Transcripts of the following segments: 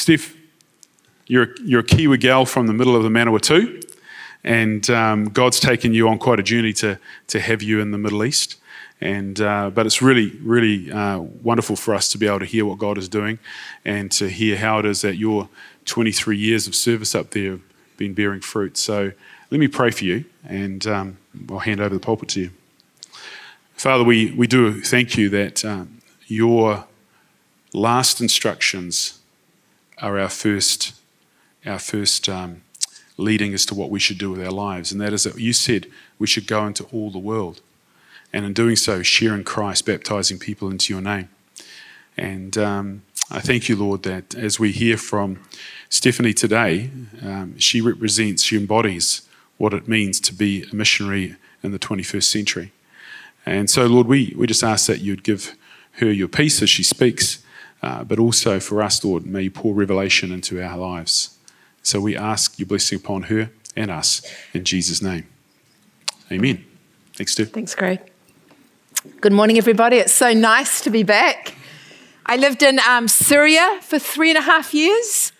Steph, you're, you're a Kiwi gal from the middle of the Manawatu, and um, God's taken you on quite a journey to, to have you in the Middle East. And, uh, but it's really, really uh, wonderful for us to be able to hear what God is doing and to hear how it is that your 23 years of service up there have been bearing fruit. So let me pray for you, and um, I'll hand over the pulpit to you. Father, we, we do thank you that um, your last instructions are our first, our first um, leading as to what we should do with our lives. And that is that you said we should go into all the world. And in doing so, share in Christ, baptizing people into your name. And um, I thank you, Lord, that as we hear from Stephanie today, um, she represents, she embodies what it means to be a missionary in the 21st century. And so, Lord, we, we just ask that you'd give her your peace as she speaks, uh, but also for us, Lord, may you pour revelation into our lives. So we ask your blessing upon her and us in Jesus' name. Amen. Thanks, Stu. Thanks, Greg. Good morning, everybody. It's so nice to be back. I lived in um, Syria for three and a half years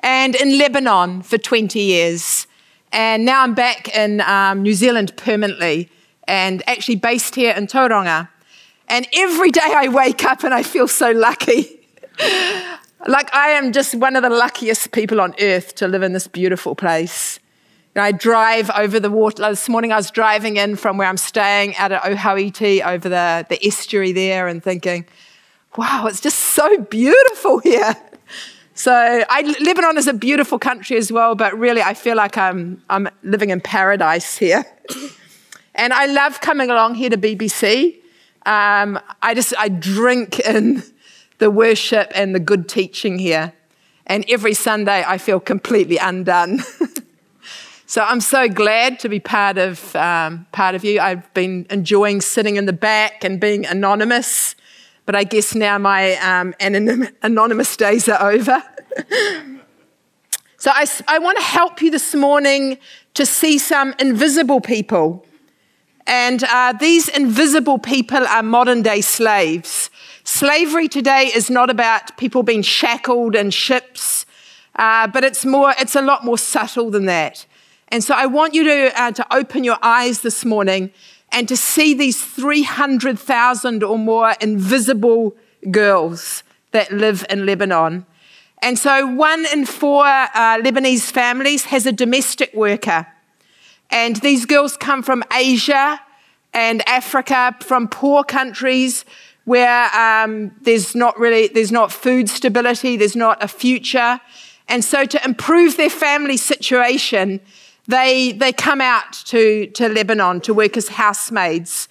and in Lebanon for 20 years. And now I'm back in um, New Zealand permanently and actually based here in Tauranga. And every day I wake up and I feel so lucky. Like I am just one of the luckiest people on earth to live in this beautiful place. And I drive over the water. This morning I was driving in from where I'm staying out at Ohauiti over the, the estuary there and thinking, wow, it's just so beautiful here. So I, Lebanon is a beautiful country as well, but really I feel like I'm, I'm living in paradise here. and I love coming along here to BBC. Um, I just, I drink in the worship and the good teaching here. And every Sunday I feel completely undone. so I'm so glad to be part of, um, part of you. I've been enjoying sitting in the back and being anonymous but I guess now my um, anonymous days are over. so I, I want to help you this morning to see some invisible people. And uh, these invisible people are modern day slaves. Slavery today is not about people being shackled in ships, uh, but it's more, it's a lot more subtle than that. And so I want you to, uh, to open your eyes this morning and to see these 300,000 or more invisible girls that live in Lebanon. And so, one in four uh, Lebanese families has a domestic worker. And these girls come from Asia and Africa, from poor countries where um, there's not really there's not food stability, there's not a future. And so, to improve their family situation, they, they come out to, to Lebanon to work as housemaids.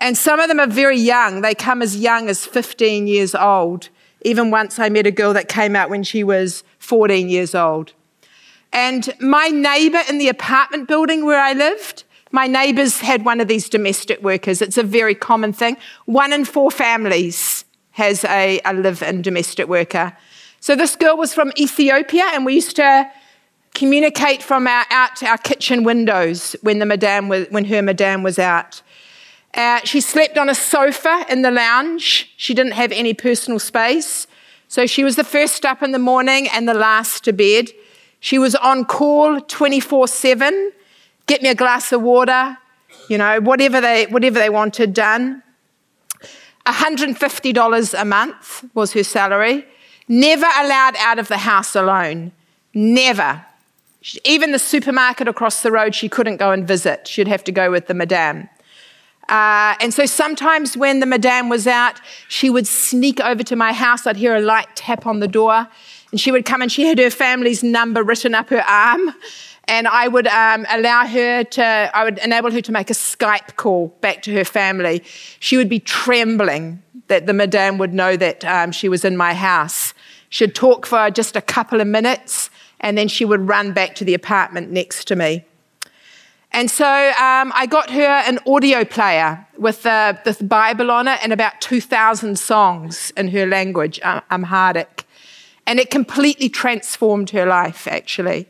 And some of them are very young. They come as young as 15 years old. Even once I met a girl that came out when she was 14 years old. And my neighbor in the apartment building where I lived, my neighbors had one of these domestic workers. It's a very common thing. One in four families has a, a live in domestic worker. So this girl was from Ethiopia, and we used to communicate from our, out our kitchen windows when, the madame was, when her madame was out. Uh, she slept on a sofa in the lounge. She didn't have any personal space. So she was the first up in the morning and the last to bed. She was on call 24 7. Get me a glass of water, you know, whatever they, whatever they wanted done. $150 a month was her salary. Never allowed out of the house alone. Never. Even the supermarket across the road, she couldn't go and visit. She'd have to go with the madame. Uh, and so sometimes when the madame was out, she would sneak over to my house. I'd hear a light tap on the door, and she would come and she had her family's number written up her arm. And I would um, allow her to, I would enable her to make a Skype call back to her family. She would be trembling that the madame would know that um, she was in my house. She'd talk for just a couple of minutes and then she would run back to the apartment next to me. And so um, I got her an audio player with the, Bible on it and about 2,000 songs in her language, um, Amharic. And it completely transformed her life, actually.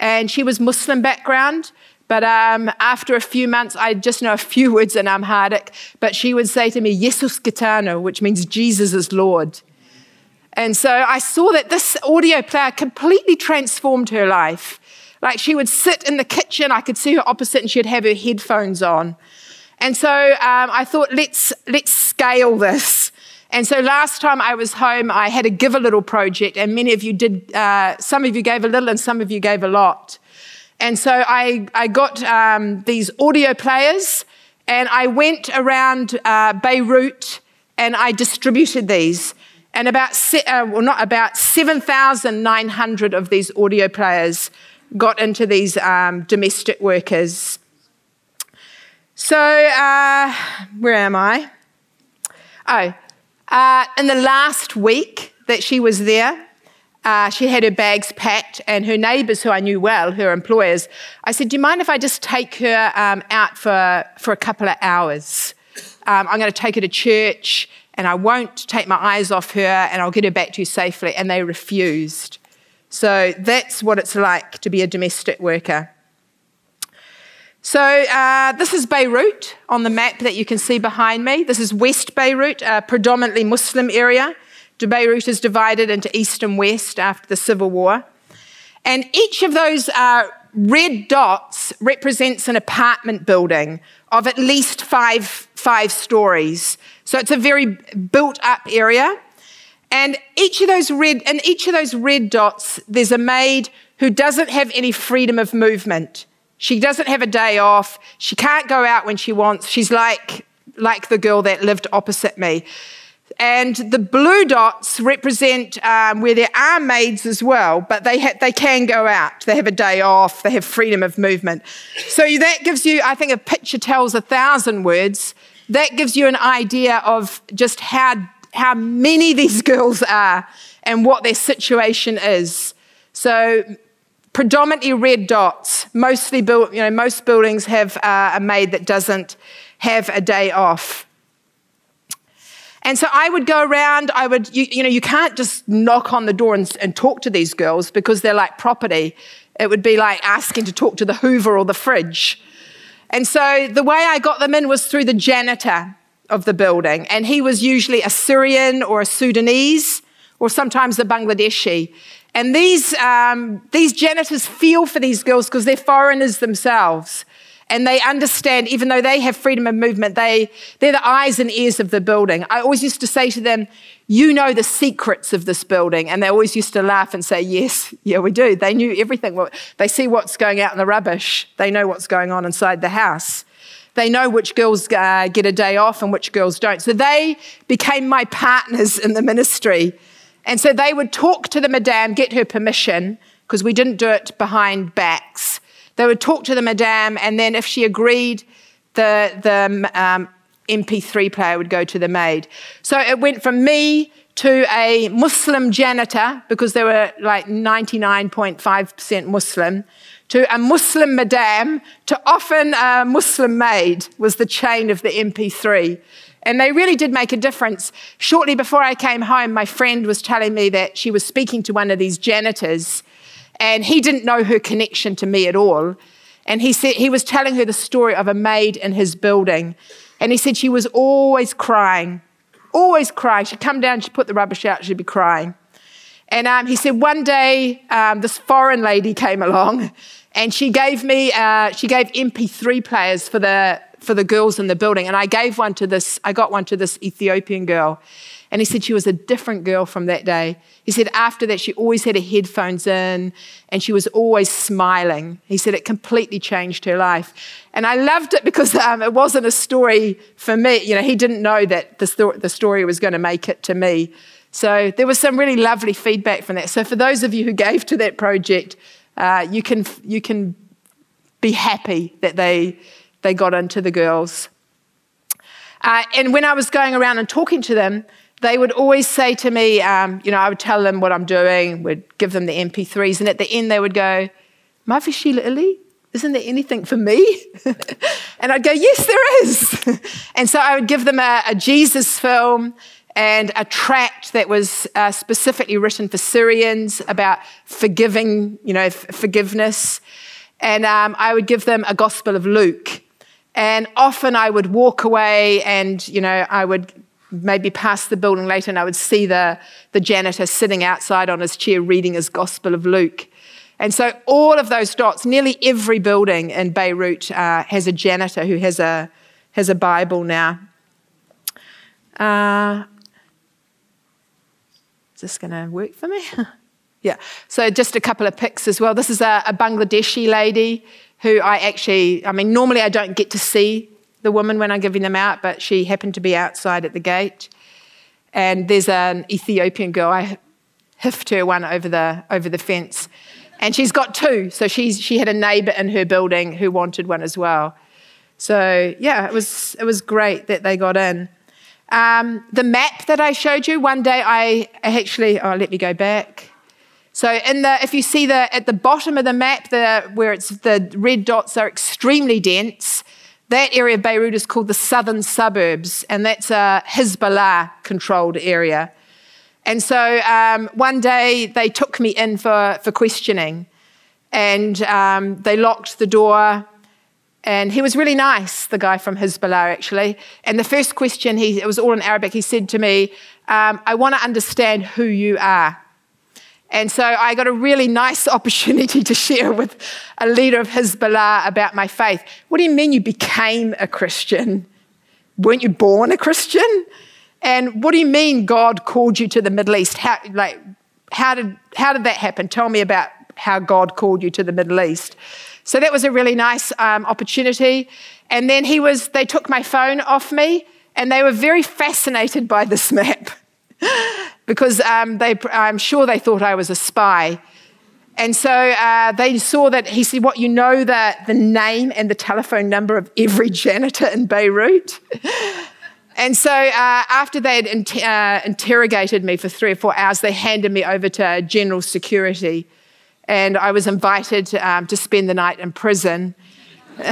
And she was Muslim background, but um, after a few months, I just know a few words in Amharic, but she would say to me, Jesus Gitano, which means Jesus is Lord. And so I saw that this audio player completely transformed her life. Like she would sit in the kitchen, I could see her opposite, and she'd have her headphones on. And so um, I thought, let's, let's scale this. And so last time I was home, I had a give a little project, and many of you did, uh, some of you gave a little, and some of you gave a lot. And so I, I got um, these audio players, and I went around uh, Beirut and I distributed these. And about, se- uh, well, not about 7,900 of these audio players got into these um, domestic workers. So, uh, where am I? Oh, uh, in the last week that she was there, uh, she had her bags packed, and her neighbours, who I knew well, her employers, I said, Do you mind if I just take her um, out for, for a couple of hours? Um, I'm going to take her to church, and I won't take my eyes off her, and I'll get her back to you safely. And they refused. So that's what it's like to be a domestic worker. So, uh, this is Beirut on the map that you can see behind me. This is West Beirut, a predominantly Muslim area. Beirut is divided into east and west after the civil war. And each of those uh, red dots represents an apartment building of at least five, five stories. So, it's a very built up area. And each of those red, in each of those red dots, there's a maid who doesn't have any freedom of movement. She doesn't have a day off. She can't go out when she wants. She's like, like the girl that lived opposite me. And the blue dots represent um, where there are maids as well, but they, ha- they can go out. They have a day off. They have freedom of movement. So that gives you, I think, a picture tells a thousand words. That gives you an idea of just how, how many these girls are and what their situation is. So predominantly red dots. Mostly, built, you know, most buildings have uh, a maid that doesn't have a day off. And so I would go around, I would, you, you know, you can't just knock on the door and, and, talk to these girls because they're like property. It would be like asking to talk to the Hoover or the fridge. And so the way I got them in was through the janitor of the building. And he was usually a Syrian or a Sudanese or sometimes a Bangladeshi. And these, um, these janitors feel for these girls because they're foreigners themselves. And they understand, even though they have freedom of movement, they, they're the eyes and ears of the building. I always used to say to them, You know the secrets of this building. And they always used to laugh and say, Yes, yeah, we do. They knew everything. They see what's going out in the rubbish, they know what's going on inside the house. They know which girls uh, get a day off and which girls don't. So they became my partners in the ministry. And so they would talk to the madame, get her permission, because we didn't do it behind backs. They would talk to the madame, and then if she agreed, the, the um, MP3 player would go to the maid. So it went from me to a Muslim janitor, because they were like 99.5% Muslim, to a Muslim madame, to often a Muslim maid was the chain of the MP3. And they really did make a difference. Shortly before I came home, my friend was telling me that she was speaking to one of these janitors, and he didn't know her connection to me at all. And he said he was telling her the story of a maid in his building. And he said she was always crying, always crying. She'd come down, she'd put the rubbish out, she'd be crying. And um, he said one day um, this foreign lady came along and she gave me, uh, she gave MP3 players for the for the girls in the building. And I gave one to this, I got one to this Ethiopian girl. And he said she was a different girl from that day. He said after that, she always had her headphones in and she was always smiling. He said it completely changed her life. And I loved it because um, it wasn't a story for me. You know, he didn't know that the, sto- the story was going to make it to me. So there was some really lovely feedback from that. So for those of you who gave to that project, uh, you, can, you can be happy that they they got into the girls. Uh, and when I was going around and talking to them, they would always say to me, um, you know, I would tell them what I'm doing, would give them the MP3s, and at the end they would go, Mavi Sheila Illy, isn't there anything for me? and I'd go, yes, there is. and so I would give them a, a, Jesus film and a tract that was uh, specifically written for Syrians about forgiving, you know, f- forgiveness. And um, I would give them a Gospel of Luke and often I would walk away and, you know, I would maybe pass the building later and I would see the, the janitor sitting outside on his chair reading his Gospel of Luke. And so all of those dots, nearly every building in Beirut uh, has a janitor who has a, has a Bible now. Uh, is this going to work for me? yeah. So just a couple of pics as well. This is a, a Bangladeshi lady who I actually, I mean, normally I don't get to see the woman when I'm giving them out, but she happened to be outside at the gate. And there's an Ethiopian girl. I hiffed her one over the over the fence, and she's got two. So she's she had a neighbour in her building who wanted one as well. So yeah, it was it was great that they got in. Um, the map that I showed you one day, I actually oh let me go back. So in the if you see the at the bottom of the map, the where it's the red dots are extremely dense. That area of Beirut is called the southern suburbs, and that's a Hezbollah controlled area. And so um, one day they took me in for, for questioning, and um, they locked the door. And he was really nice, the guy from Hezbollah, actually. And the first question, he, it was all in Arabic, he said to me, um, I want to understand who you are. And so I got a really nice opportunity to share with a leader of Hezbollah about my faith. What do you mean you became a Christian? Weren't you born a Christian? And what do you mean God called you to the Middle East? How, like, how, did, how did that happen? Tell me about how God called you to the Middle East. So that was a really nice um, opportunity. And then he was, they took my phone off me and they were very fascinated by this map because um, they, I'm sure they thought I was a spy. And so uh, they saw that he said, What you know the, the name and the telephone number of every janitor in Beirut? and so uh, after they had in- uh, interrogated me for three or four hours, they handed me over to general security. And I was invited um, to spend the night in prison.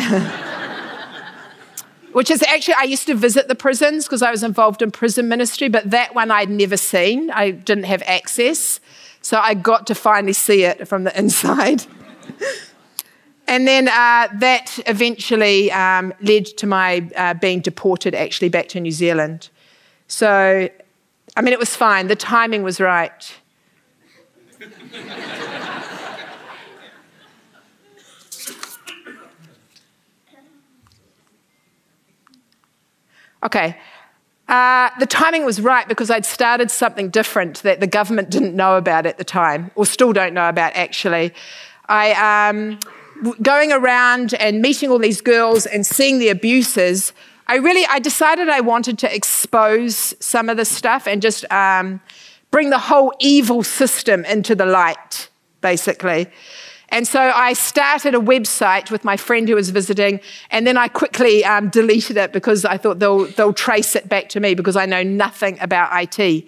which is actually, I used to visit the prisons because I was involved in prison ministry, but that one I'd never seen. I didn't have access. So I got to finally see it from the inside. and then uh, that eventually um, led to my uh, being deported actually back to New Zealand. So, I mean, it was fine. The timing was right. Okay. Uh, the timing was right because I'd started something different that the government didn't know about at the time, or still don't know about actually. I, um, going around and meeting all these girls and seeing the abuses, I really, I decided I wanted to expose some of this stuff and just um, bring the whole evil system into the light, basically. And so I started a website with my friend who was visiting, and then I quickly um, deleted it because I thought they'll, they'll trace it back to me because I know nothing about IT.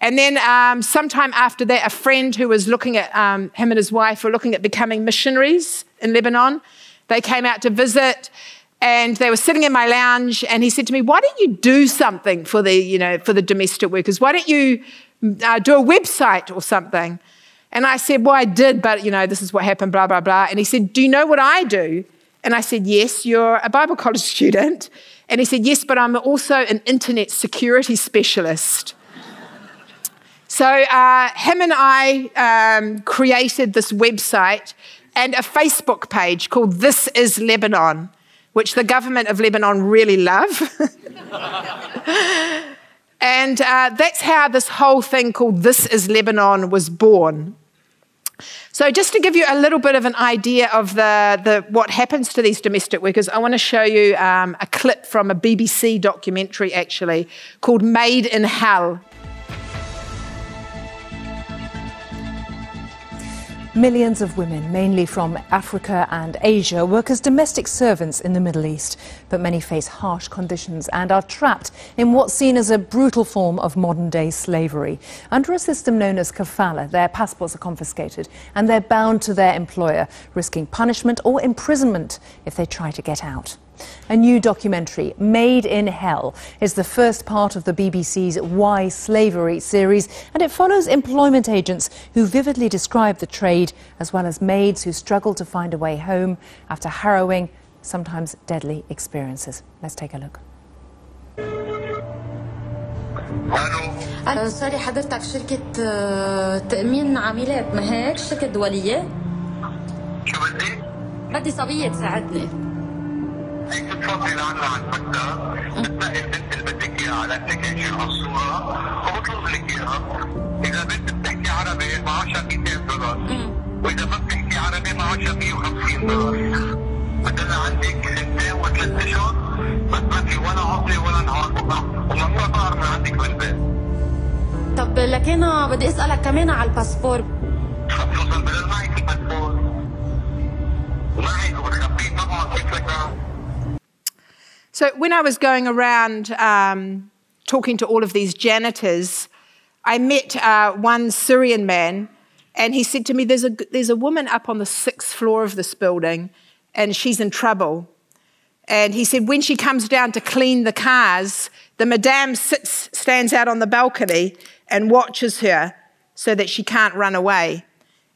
And then um, sometime after that, a friend who was looking at, um, him and his wife were looking at becoming missionaries in Lebanon. They came out to visit and they were sitting in my lounge and he said to me, why don't you do something for the, you know, for the domestic workers? Why don't you uh, do a website or something? And I said, Well, I did, but you know, this is what happened, blah, blah, blah. And he said, Do you know what I do? And I said, Yes, you're a Bible college student. And he said, Yes, but I'm also an internet security specialist. so uh, him and I um, created this website and a Facebook page called This is Lebanon, which the government of Lebanon really love. and uh, that's how this whole thing called This is Lebanon was born. So, just to give you a little bit of an idea of the, the, what happens to these domestic workers, I want to show you um, a clip from a BBC documentary actually called Maid in Hell. Millions of women, mainly from Africa and Asia, work as domestic servants in the Middle East. But many face harsh conditions and are trapped in what's seen as a brutal form of modern day slavery. Under a system known as kafala, their passports are confiscated and they're bound to their employer, risking punishment or imprisonment if they try to get out. A new documentary, Maid in Hell, is the first part of the BBC's Why Slavery series, and it follows employment agents who vividly describe the trade, as well as maids who struggle to find a way home after harrowing, sometimes deadly experiences. Let's take a look. سوري حضرتك شركة تأمين عميلات ما هيك شركة دولية شو بدي؟ بدي صبية تساعدني تتفضلي لعنا على المكتب بتنقي البنت اللي بدك إياها على الابلكيشن على الصورة وبطلب لك إياها. إذا بنت بتحكي عربي معاشها 200 دولار. وإذا ما بتحكي عربي معاشها 150 دولار. بدنا عندك سنتين وثلاث أشهر. بس ما في ولا عطلة ولا نهار. وممنوع طار من عندك بالبيت. طب لكن بدي أسألك كمان على الباسبور. So when I was going around um, talking to all of these janitors, I met uh, one Syrian man, and he said to me, there's a, there's a woman up on the sixth floor of this building, and she's in trouble. And he said, when she comes down to clean the cars, the madame sits, stands out on the balcony and watches her so that she can't run away.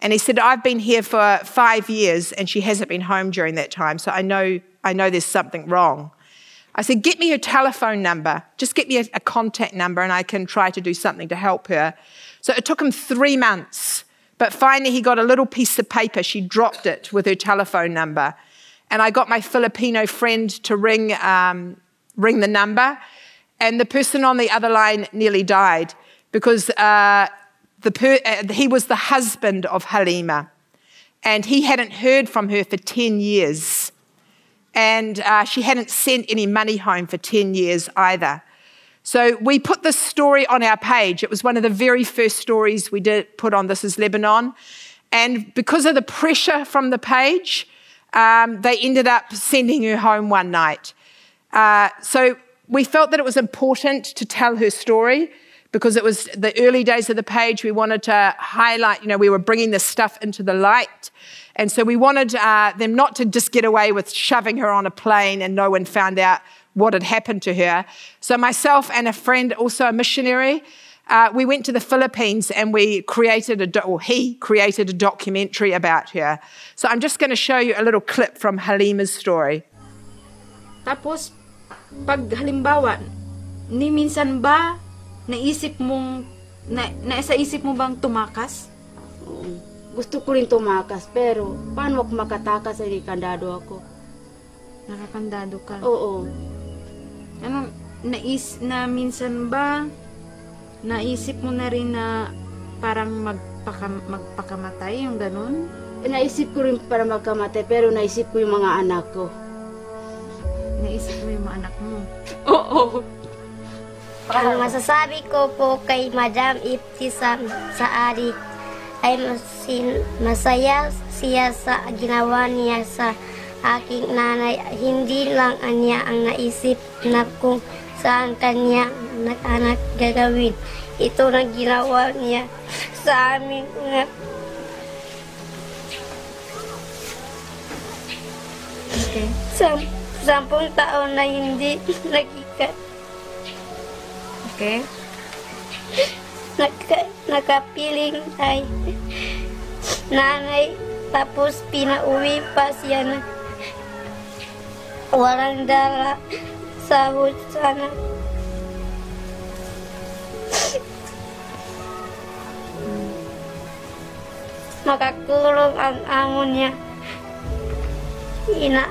And he said, I've been here for five years and she hasn't been home during that time, so I know, I know there's something wrong. I said, Get me her telephone number. Just get me a, a, contact number and I can try to do something to help her. So it took him three months. But finally, he got a little piece of paper. She dropped it with her telephone number. And I got my Filipino friend to ring, um, ring the number. And the person on the other line nearly died because uh, the per- uh, he was the husband of Halima. And he hadn't heard from her for 10 years and uh, she hadn't sent any money home for 10 years either. So we put this story on our page. It was one of the very first stories we did put on This is Lebanon. And because of the pressure from the page, um, they ended up sending her home one night. Uh, so we felt that it was important to tell her story because it was the early days of the page. We wanted to highlight, you know, we were bringing this stuff into the light. And so we wanted uh, them not to just get away with shoving her on a plane and no one found out what had happened to her. So myself and a friend, also a missionary, uh, we went to the Philippines and we created a, do- or he created a documentary about her. So I'm just going to show you a little clip from Halima's story. Tapos, pag halimbawa, ni minsan ba naisip mong, na, naisa isip mo bang tumakas? Gusto ko rin tumakas, pero paano ako makatakas ay kandado ako? Nakakandado ka. Oo. Ano, nais, na minsan ba naisip mo na rin na parang magpaka, magpakamatay, yung ganun? Naisip ko rin para magkamatay, pero naisip ko yung mga anak ko. Naisip mo yung mga anak mo? Oo. Ang masasabi ko po kay Madam Ibtisam Saari ay masin, masaya siya sa ginawa niya sa aking nanay. Hindi lang niya ang naisip na kung saan kanya nag-anak gagawin. Ito na ginawa niya sa amin nga. Okay. Sam, sampung taon na hindi nagikat. Okay? Naka, nakapiling ay nanay tapos pinauwi pa siya na walang dala sahod sana. Makakulong ang amo niya. Ina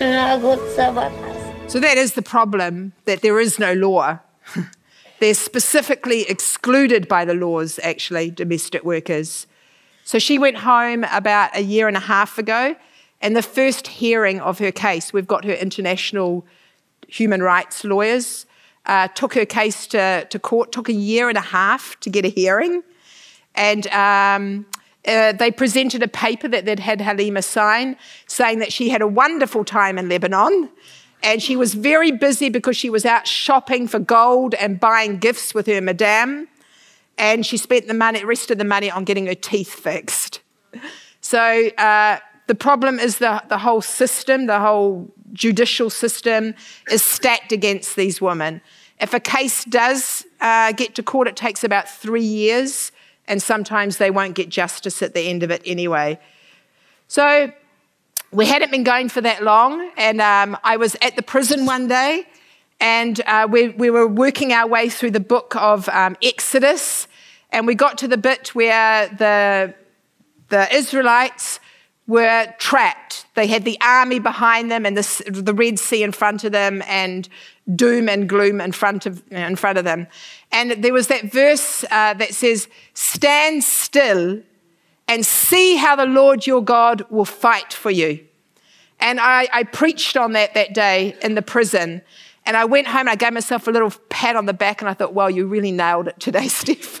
nagot sa batas So that is the problem that there is no law. They're specifically excluded by the laws, actually, domestic workers. So she went home about a year and a half ago, and the first hearing of her case, we've got her international human rights lawyers, uh, took her case to, to court, took a year and a half to get a hearing. And um, uh, they presented a paper that they'd had Halima sign saying that she had a wonderful time in Lebanon and she was very busy because she was out shopping for gold and buying gifts with her madame. And she spent the money, rest of the money on getting her teeth fixed. So uh, the problem is the, the whole system, the whole judicial system is stacked against these women. If a case does uh, get to court, it takes about three years, and sometimes they won't get justice at the end of it anyway. So we hadn't been going for that long, and um, I was at the prison one day, and uh, we, we were working our way through the book of um, Exodus, and we got to the bit where the, the Israelites were trapped. They had the army behind them and the, the Red Sea in front of them, and doom and gloom in front of, in front of them. And there was that verse uh, that says, Stand still and see how the Lord your God will fight for you. And I, I, preached on that that day in the prison. And I went home and I gave myself a little pat on the back and I thought, well, you really nailed it today, Steph.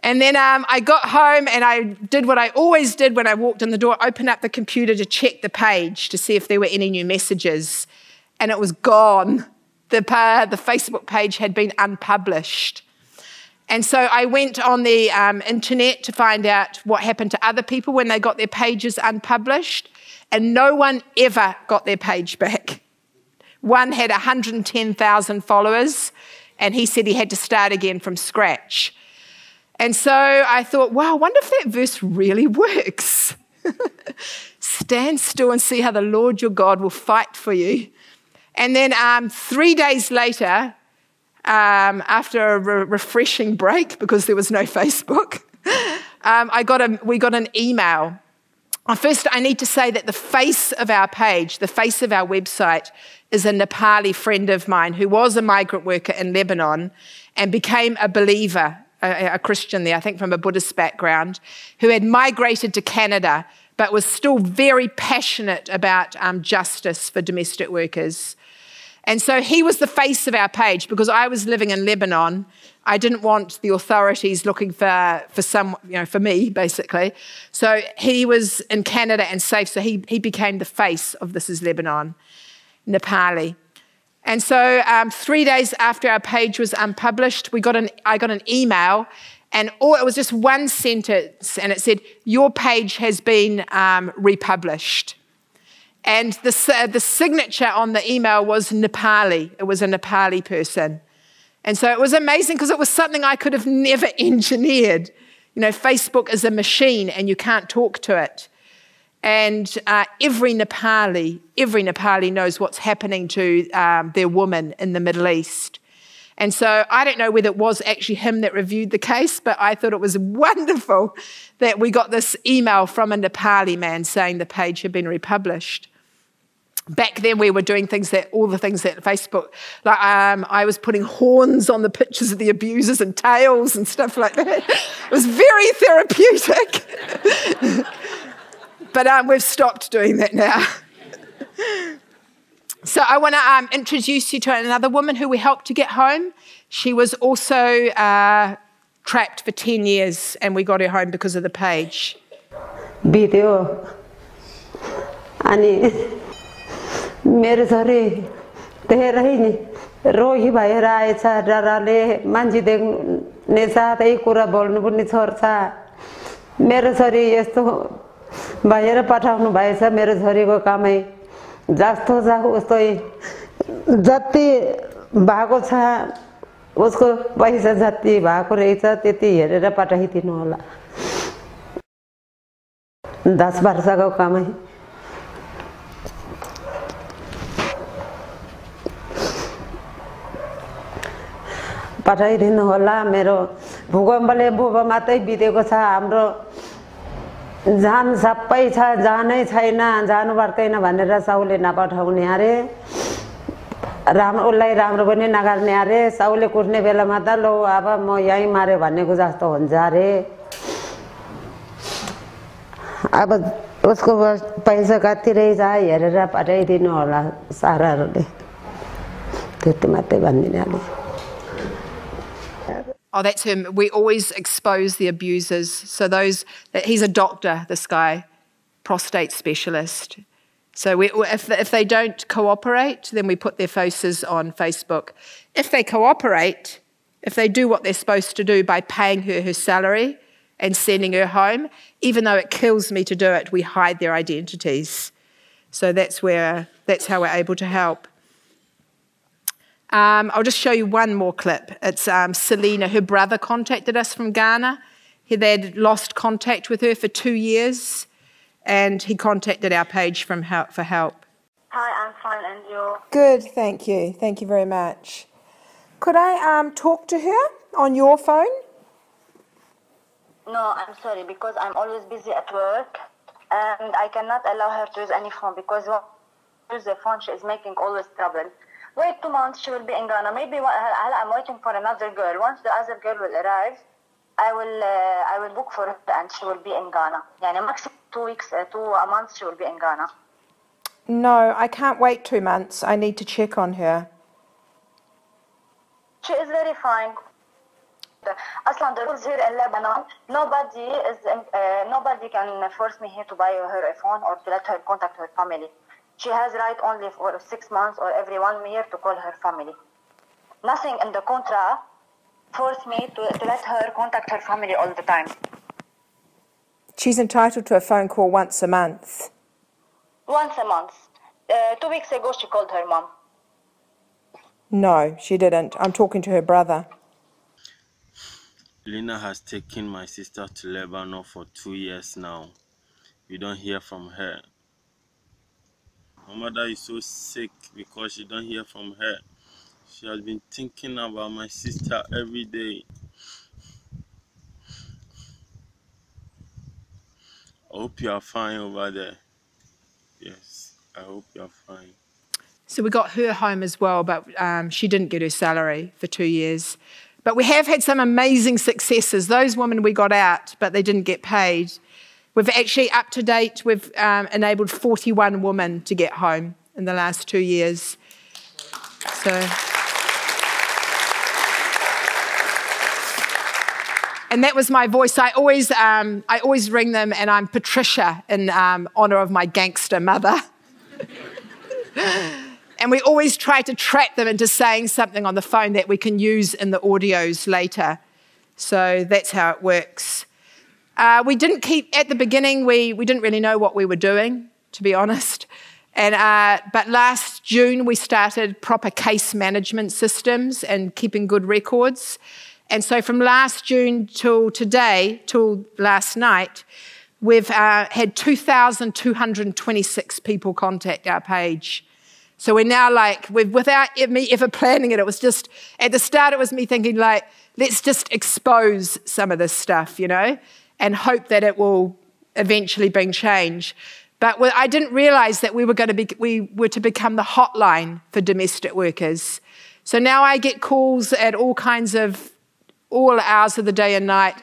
and then um, I got home and I did what I always did when I walked in the door open up the computer to check the page to see if there were any new messages. And it was gone. The, uh, the Facebook page had been unpublished. And so I went on the um, internet to find out what happened to other people when they got their pages unpublished, and no one ever got their page back. One had 110,000 followers, and he said he had to start again from scratch. And so I thought, wow, I wonder if that verse really works. Stand still and see how the Lord your God will fight for you. And then um, three days later, um, after a re- refreshing break because there was no Facebook, um, I got a, we got an email. First, I need to say that the face of our page, the face of our website, is a Nepali friend of mine who was a migrant worker in Lebanon and became a believer, a, a Christian there, I think from a Buddhist background, who had migrated to Canada but was still very passionate about um, justice for domestic workers. And so he was the face of our page because I was living in Lebanon. I didn't want the authorities looking for, for some, you know, for me, basically. So he was in Canada and safe. So he, he became the face of This is Lebanon, Nepali. And so um, three days after our page was unpublished, we got an, I got an email and all, it was just one sentence and it said, Your page has been um, republished. And the, uh, the signature on the email was Nepali. It was a Nepali person. And so it was amazing because it was something I could have never engineered. You know, Facebook is a machine and you can't talk to it. And uh, every Nepali, every Nepali knows what's happening to um, their woman in the Middle East. And so I don't know whether it was actually him that reviewed the case, but I thought it was wonderful that we got this email from a Nepali man saying the page had been republished back then we were doing things that all the things that facebook like um, i was putting horns on the pictures of the abusers and tails and stuff like that. It was very therapeutic. But um, we've stopped doing that now. So i want to um, introduce you to another woman who we helped to get home. She was also uh, trapped for 10 years and we got her home because of the page. Video. अनि मेरो छोरी धेरै रोगी भएर आएछ डरले मान्छे देख्ने साथै कुरा बोल्नु पनि छोड्छ मेरो छोरी यस्तो भएर पठाउनु भएछ मेरो छोरीको कामै जस्तो छ उस्तै जति भएको छ उसको पैसा जति भएको रहेछ त्यति हेरेर पठाइदिनु होला। दस वर्षको कमाइ। पठाइदिनु होला मेरो भूकम्पले बुब मात्रै बितेको छ हाम्रो जान सबै छ जानै छैन जानु पर्दैन भनेर साउले नपठाउने अरे। राम्रो उसलाई राम्रो पनि नगर्ने अरे। साउले कुट्ने बेलामा त लो अब म यहीँ माऱ्यो भनेको जस्तो हुन्छ अरे। अब उसको पैसा कति रहेछ हेरेर पठाइदिनु होला साराहरूले। त्यति मात्रै भनिदिने अलिक Oh, that's him. We always expose the abusers. So those, he's a doctor, this guy, prostate specialist. So we, if, if they don't cooperate, then we put their faces on Facebook. If they cooperate, if they do what they're supposed to do by paying her her salary and sending her home, even though it kills me to do it, we hide their identities. So that's where that's how we're able to help. Um, I'll just show you one more clip. It's um, Selena. Her brother contacted us from Ghana. They'd lost contact with her for two years. and he contacted our page from help, for help. Hi, I'm fine, and you? Good, thank you. Thank you very much. Could I um, talk to her on your phone? No, I'm sorry because I'm always busy at work, and I cannot allow her to use any phone because when she uses the phone, she is making always trouble. Wait two months, she will be in Ghana. Maybe one- I'm waiting for another girl. Once the other girl will arrive, I will uh, I will book for her and she will be in Ghana. يعني maximum two weeks, uh, two a month, she will be in Ghana. No, I can't wait two months. I need to check on her. She is very fine. Aslan, the rules here in Lebanon, nobody is uh, nobody can force me here to buy her a phone or to let her contact her family. She has right only for six months or every one year to call her family. Nothing in the contract force me to, to let her contact her family all the time. She's entitled to a phone call once a month. Once a month. Uh, two weeks ago, she called her mom. No, she didn't. I'm talking to her brother. Lena has taken my sister to Lebanon for two years now. We don't hear from her. My mother is so sick because she don't hear from her. She has been thinking about my sister every day. I hope you are fine over there. Yes, I hope you are fine. So we got her home as well, but um, she didn't get her salary for two years. But we have had some amazing successes. Those women we got out, but they didn't get paid. We've actually, up to date, we've um, enabled 41 women to get home in the last two years. So. And that was my voice. I always, um, I always ring them, and I'm Patricia in um, honor of my gangster mother. and we always try to trap them into saying something on the phone that we can use in the audios later. So that's how it works. Uh, we didn't keep, at the beginning, we, we didn't really know what we were doing, to be honest. And, uh, but last June, we started proper case management systems and keeping good records. And so from last June till today, till last night, we've uh, had 2,226 people contact our page. So we're now like, without me ever planning it, it was just, at the start, it was me thinking, like, let's just expose some of this stuff, you know, and hope that it will eventually bring change. But I didn't realize that we were going to be, we were to become the hotline for domestic workers. So now I get calls at all kinds of, all hours of the day and night.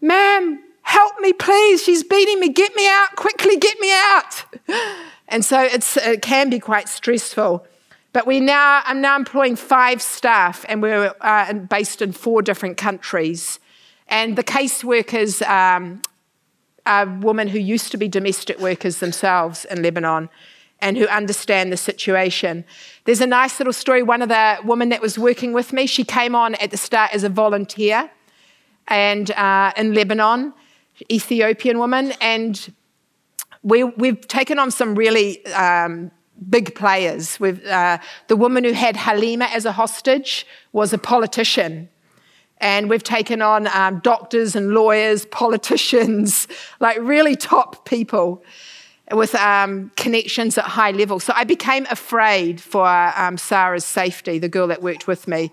Ma'am, help me, please. She's beating me. Get me out. Quickly, get me out. And so it can be quite stressful. But we now, I'm now employing five staff, and we're uh, based in four different countries. And the caseworkers um, are women who used to be domestic workers themselves in Lebanon and who understand the situation. There's a nice little story. One of the women that was working with me, she came on at the start as a volunteer and uh, in Lebanon, Ethiopian woman, and we, we've taken on some really um, big players. Uh, the woman who had Halima as a hostage was a politician. And we've taken on um, doctors and lawyers, politicians, like really top people with um, connections at high level. So I became afraid for um, Sarah's safety, the girl that worked with me.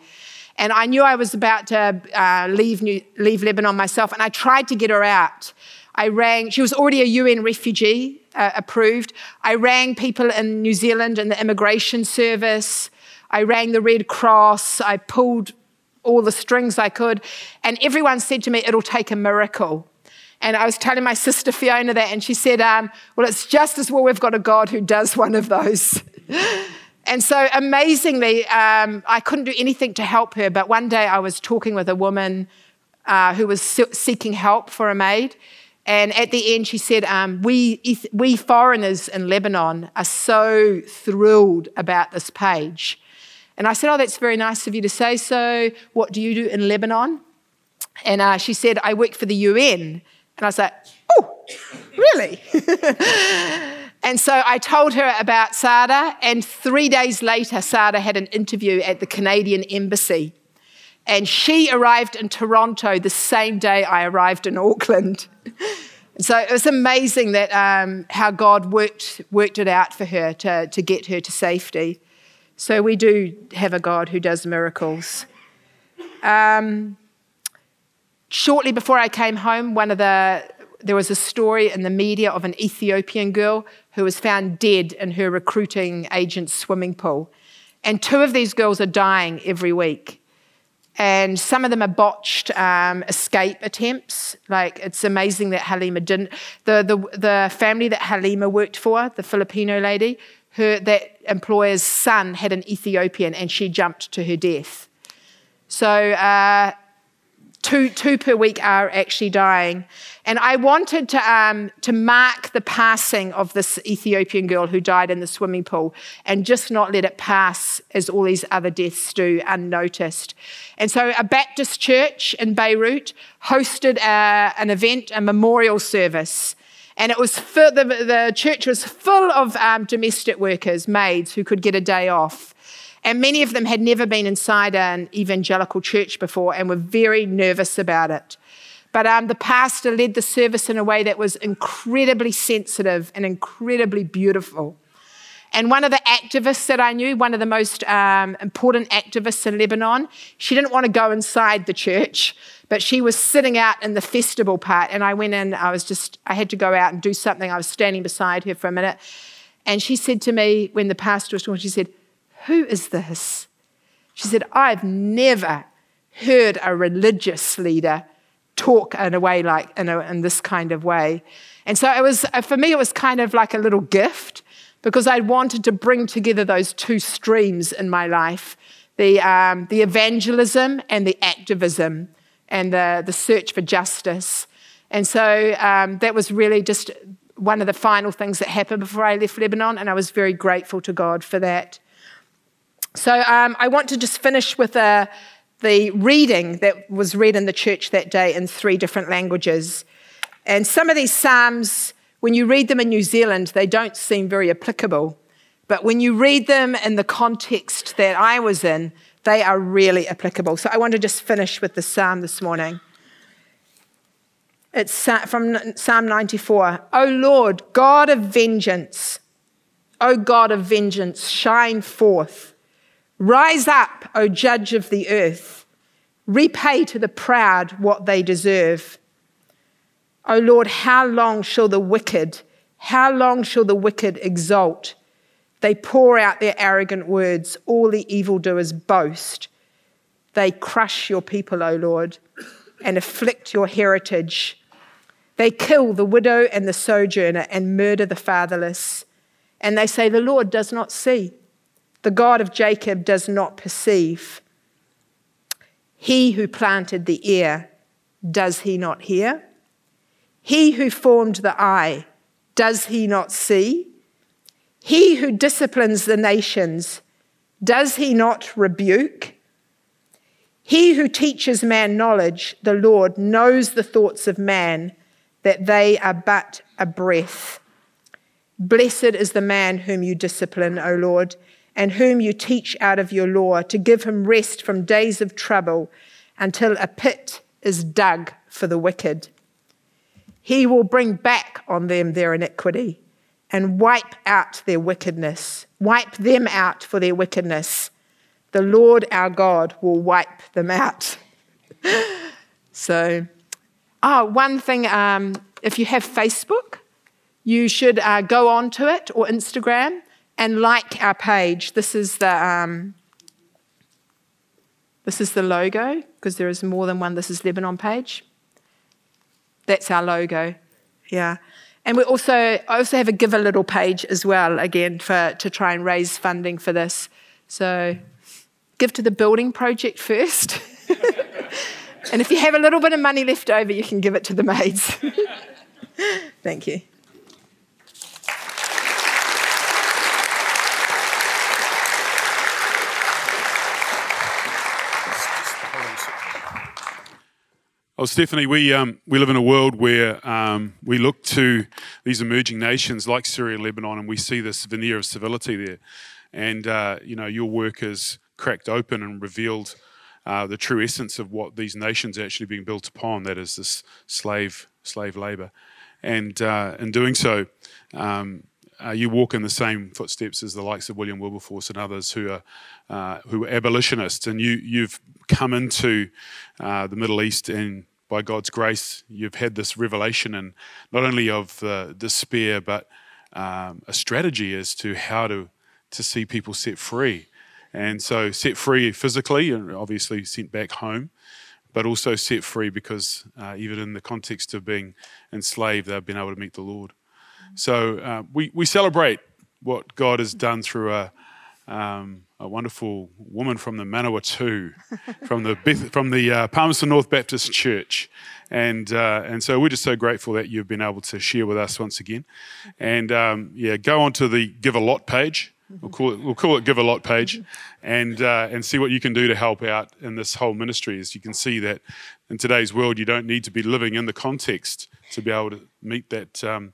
And I knew I was about to uh, leave, New, leave Lebanon myself, and I tried to get her out. I rang, she was already a UN refugee uh, approved. I rang people in New Zealand and the immigration service. I rang the Red Cross. I pulled all the strings I could. And everyone said to me, it'll take a miracle. And I was telling my sister Fiona that, and she said, um, Well, it's just as well we've got a God who does one of those. and so amazingly, um, I couldn't do anything to help her. But one day I was talking with a woman uh, who was seeking help for a maid. And at the end, she said, um, we, we foreigners in Lebanon are so thrilled about this page. And I said, Oh, that's very nice of you to say so. What do you do in Lebanon? And uh, she said, I work for the UN. And I was like, oh, really? and so I told her about Sada, and three days later, Sada had an interview at the Canadian Embassy. And she arrived in Toronto the same day I arrived in Auckland. So it was amazing that um, how God worked worked it out for her to, to get her to safety. So we do have a God who does miracles. Um, shortly before I came home, one of the there was a story in the media of an Ethiopian girl who was found dead in her recruiting agent's swimming pool. And two of these girls are dying every week. And some of them are botched um, escape attempts. Like, it's amazing that Halima didn't. The, the, the family that Halima worked for, the Filipino lady, her, that employer's son had an Ethiopian and she jumped to her death. So, uh, two, two per week are actually dying. And I wanted to, um, to mark the passing of this Ethiopian girl who died in the swimming pool and just not let it pass as all these other deaths do unnoticed. And so a Baptist church in Beirut hosted uh, an event, a memorial service. And it was the, the church was full of um, domestic workers, maids who could get a day off. And many of them had never been inside an evangelical church before and were very nervous about it. But um, the pastor led the service in a way that was incredibly sensitive and incredibly beautiful. And one of the activists that I knew, one of the most um, important activists in Lebanon, she didn't want to go inside the church, but she was sitting out in the festival part. And I went in, I was just, I had to go out and do something. I was standing beside her for a minute. And she said to me, when the pastor was talking, she said, Who is this? She said, I've never heard a religious leader talk in a way like in, a, in this kind of way. And so it was, for me, it was kind of like a little gift because I wanted to bring together those two streams in my life the, um, the evangelism and the activism and the, the search for justice. And so um, that was really just one of the final things that happened before I left Lebanon, and I was very grateful to God for that. So um, I want to just finish with a, the reading that was read in the church that day in three different languages. And some of these Psalms, when you read them in New Zealand, they don't seem very applicable. But when you read them in the context that I was in, they are really applicable. So I want to just finish with the Psalm this morning. It's from Psalm 94. O Lord, God of vengeance, O God of vengeance, shine forth. Rise up, O judge of the earth. Repay to the proud what they deserve. O Lord, how long shall the wicked, how long shall the wicked exult? They pour out their arrogant words. All the evildoers boast. They crush your people, O Lord, and afflict your heritage. They kill the widow and the sojourner and murder the fatherless. And they say, The Lord does not see. The God of Jacob does not perceive. He who planted the ear, does he not hear? He who formed the eye, does he not see? He who disciplines the nations, does he not rebuke? He who teaches man knowledge, the Lord, knows the thoughts of man, that they are but a breath. Blessed is the man whom you discipline, O Lord and whom you teach out of your law, to give him rest from days of trouble until a pit is dug for the wicked. He will bring back on them their iniquity and wipe out their wickedness, wipe them out for their wickedness. The Lord our God will wipe them out. so, oh, one thing um, if you have Facebook, you should uh, go onto it or Instagram and like our page. This is the um, this is the logo because there is more than one. This is Lebanon page. That's our logo. Yeah. And we also I also have a Givealittle page as well, again, for to try and raise funding for this. So give to the building project first. and if you have a little bit of money left over, you can give it to the maids. Thank you. Well, Stephanie, we, um, we live in a world where um, we look to these emerging nations like Syria and Lebanon, and we see this veneer of civility there. And, uh, you know, your work has cracked open and revealed uh, the true essence of what these nations are actually being built upon that is, this slave, slave labor. And uh, in doing so, um, uh, you walk in the same footsteps as the likes of William Wilberforce and others who are uh, who are abolitionists. And you you've come into uh, the Middle East and by God's grace, you've had this revelation and not only of uh, despair, but um, a strategy as to how to to see people set free. And so set free physically and obviously sent back home, but also set free because uh, even in the context of being enslaved, they've been able to meet the Lord. So uh, we, we celebrate what God has done through a, um, a wonderful woman from the Manawatu, from the from the uh, Palmerston North Baptist Church, and uh, and so we're just so grateful that you've been able to share with us once again, and um, yeah, go on to the Give a Lot page. We'll call it we'll call it Give a Lot page, and uh, and see what you can do to help out in this whole ministry. As you can see that in today's world, you don't need to be living in the context to be able to meet that um,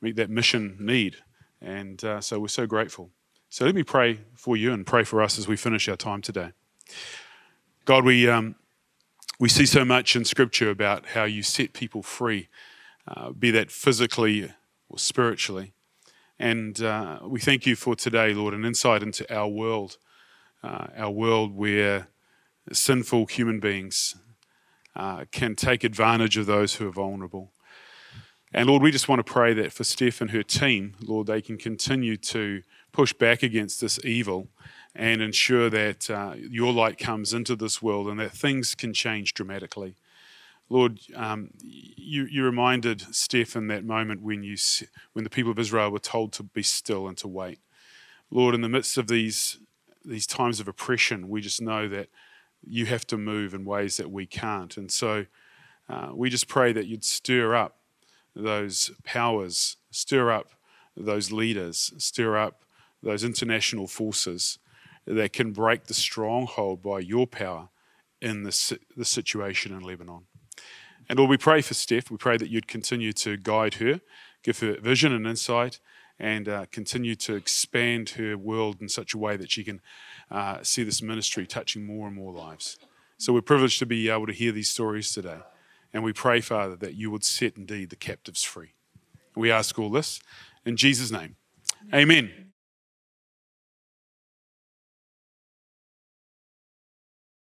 meet that mission need, and uh, so we're so grateful. So let me pray for you and pray for us as we finish our time today. God, we, um, we see so much in Scripture about how you set people free, uh, be that physically or spiritually. And uh, we thank you for today, Lord, an insight into our world, uh, our world where sinful human beings uh, can take advantage of those who are vulnerable. And Lord, we just want to pray that for Steph and her team, Lord, they can continue to push back against this evil and ensure that uh, your light comes into this world and that things can change dramatically. Lord, um, you, you reminded Steph in that moment when, you, when the people of Israel were told to be still and to wait. Lord, in the midst of these, these times of oppression, we just know that you have to move in ways that we can't. And so uh, we just pray that you'd stir up those powers, stir up those leaders, stir up those international forces that can break the stronghold by your power in the, the situation in Lebanon. And Lord, we pray for Steph. We pray that you'd continue to guide her, give her vision and insight, and uh, continue to expand her world in such a way that she can uh, see this ministry touching more and more lives. So we're privileged to be able to hear these stories today. And we pray, Father, that you would set indeed the captives free. We ask all this in Jesus' name. Amen.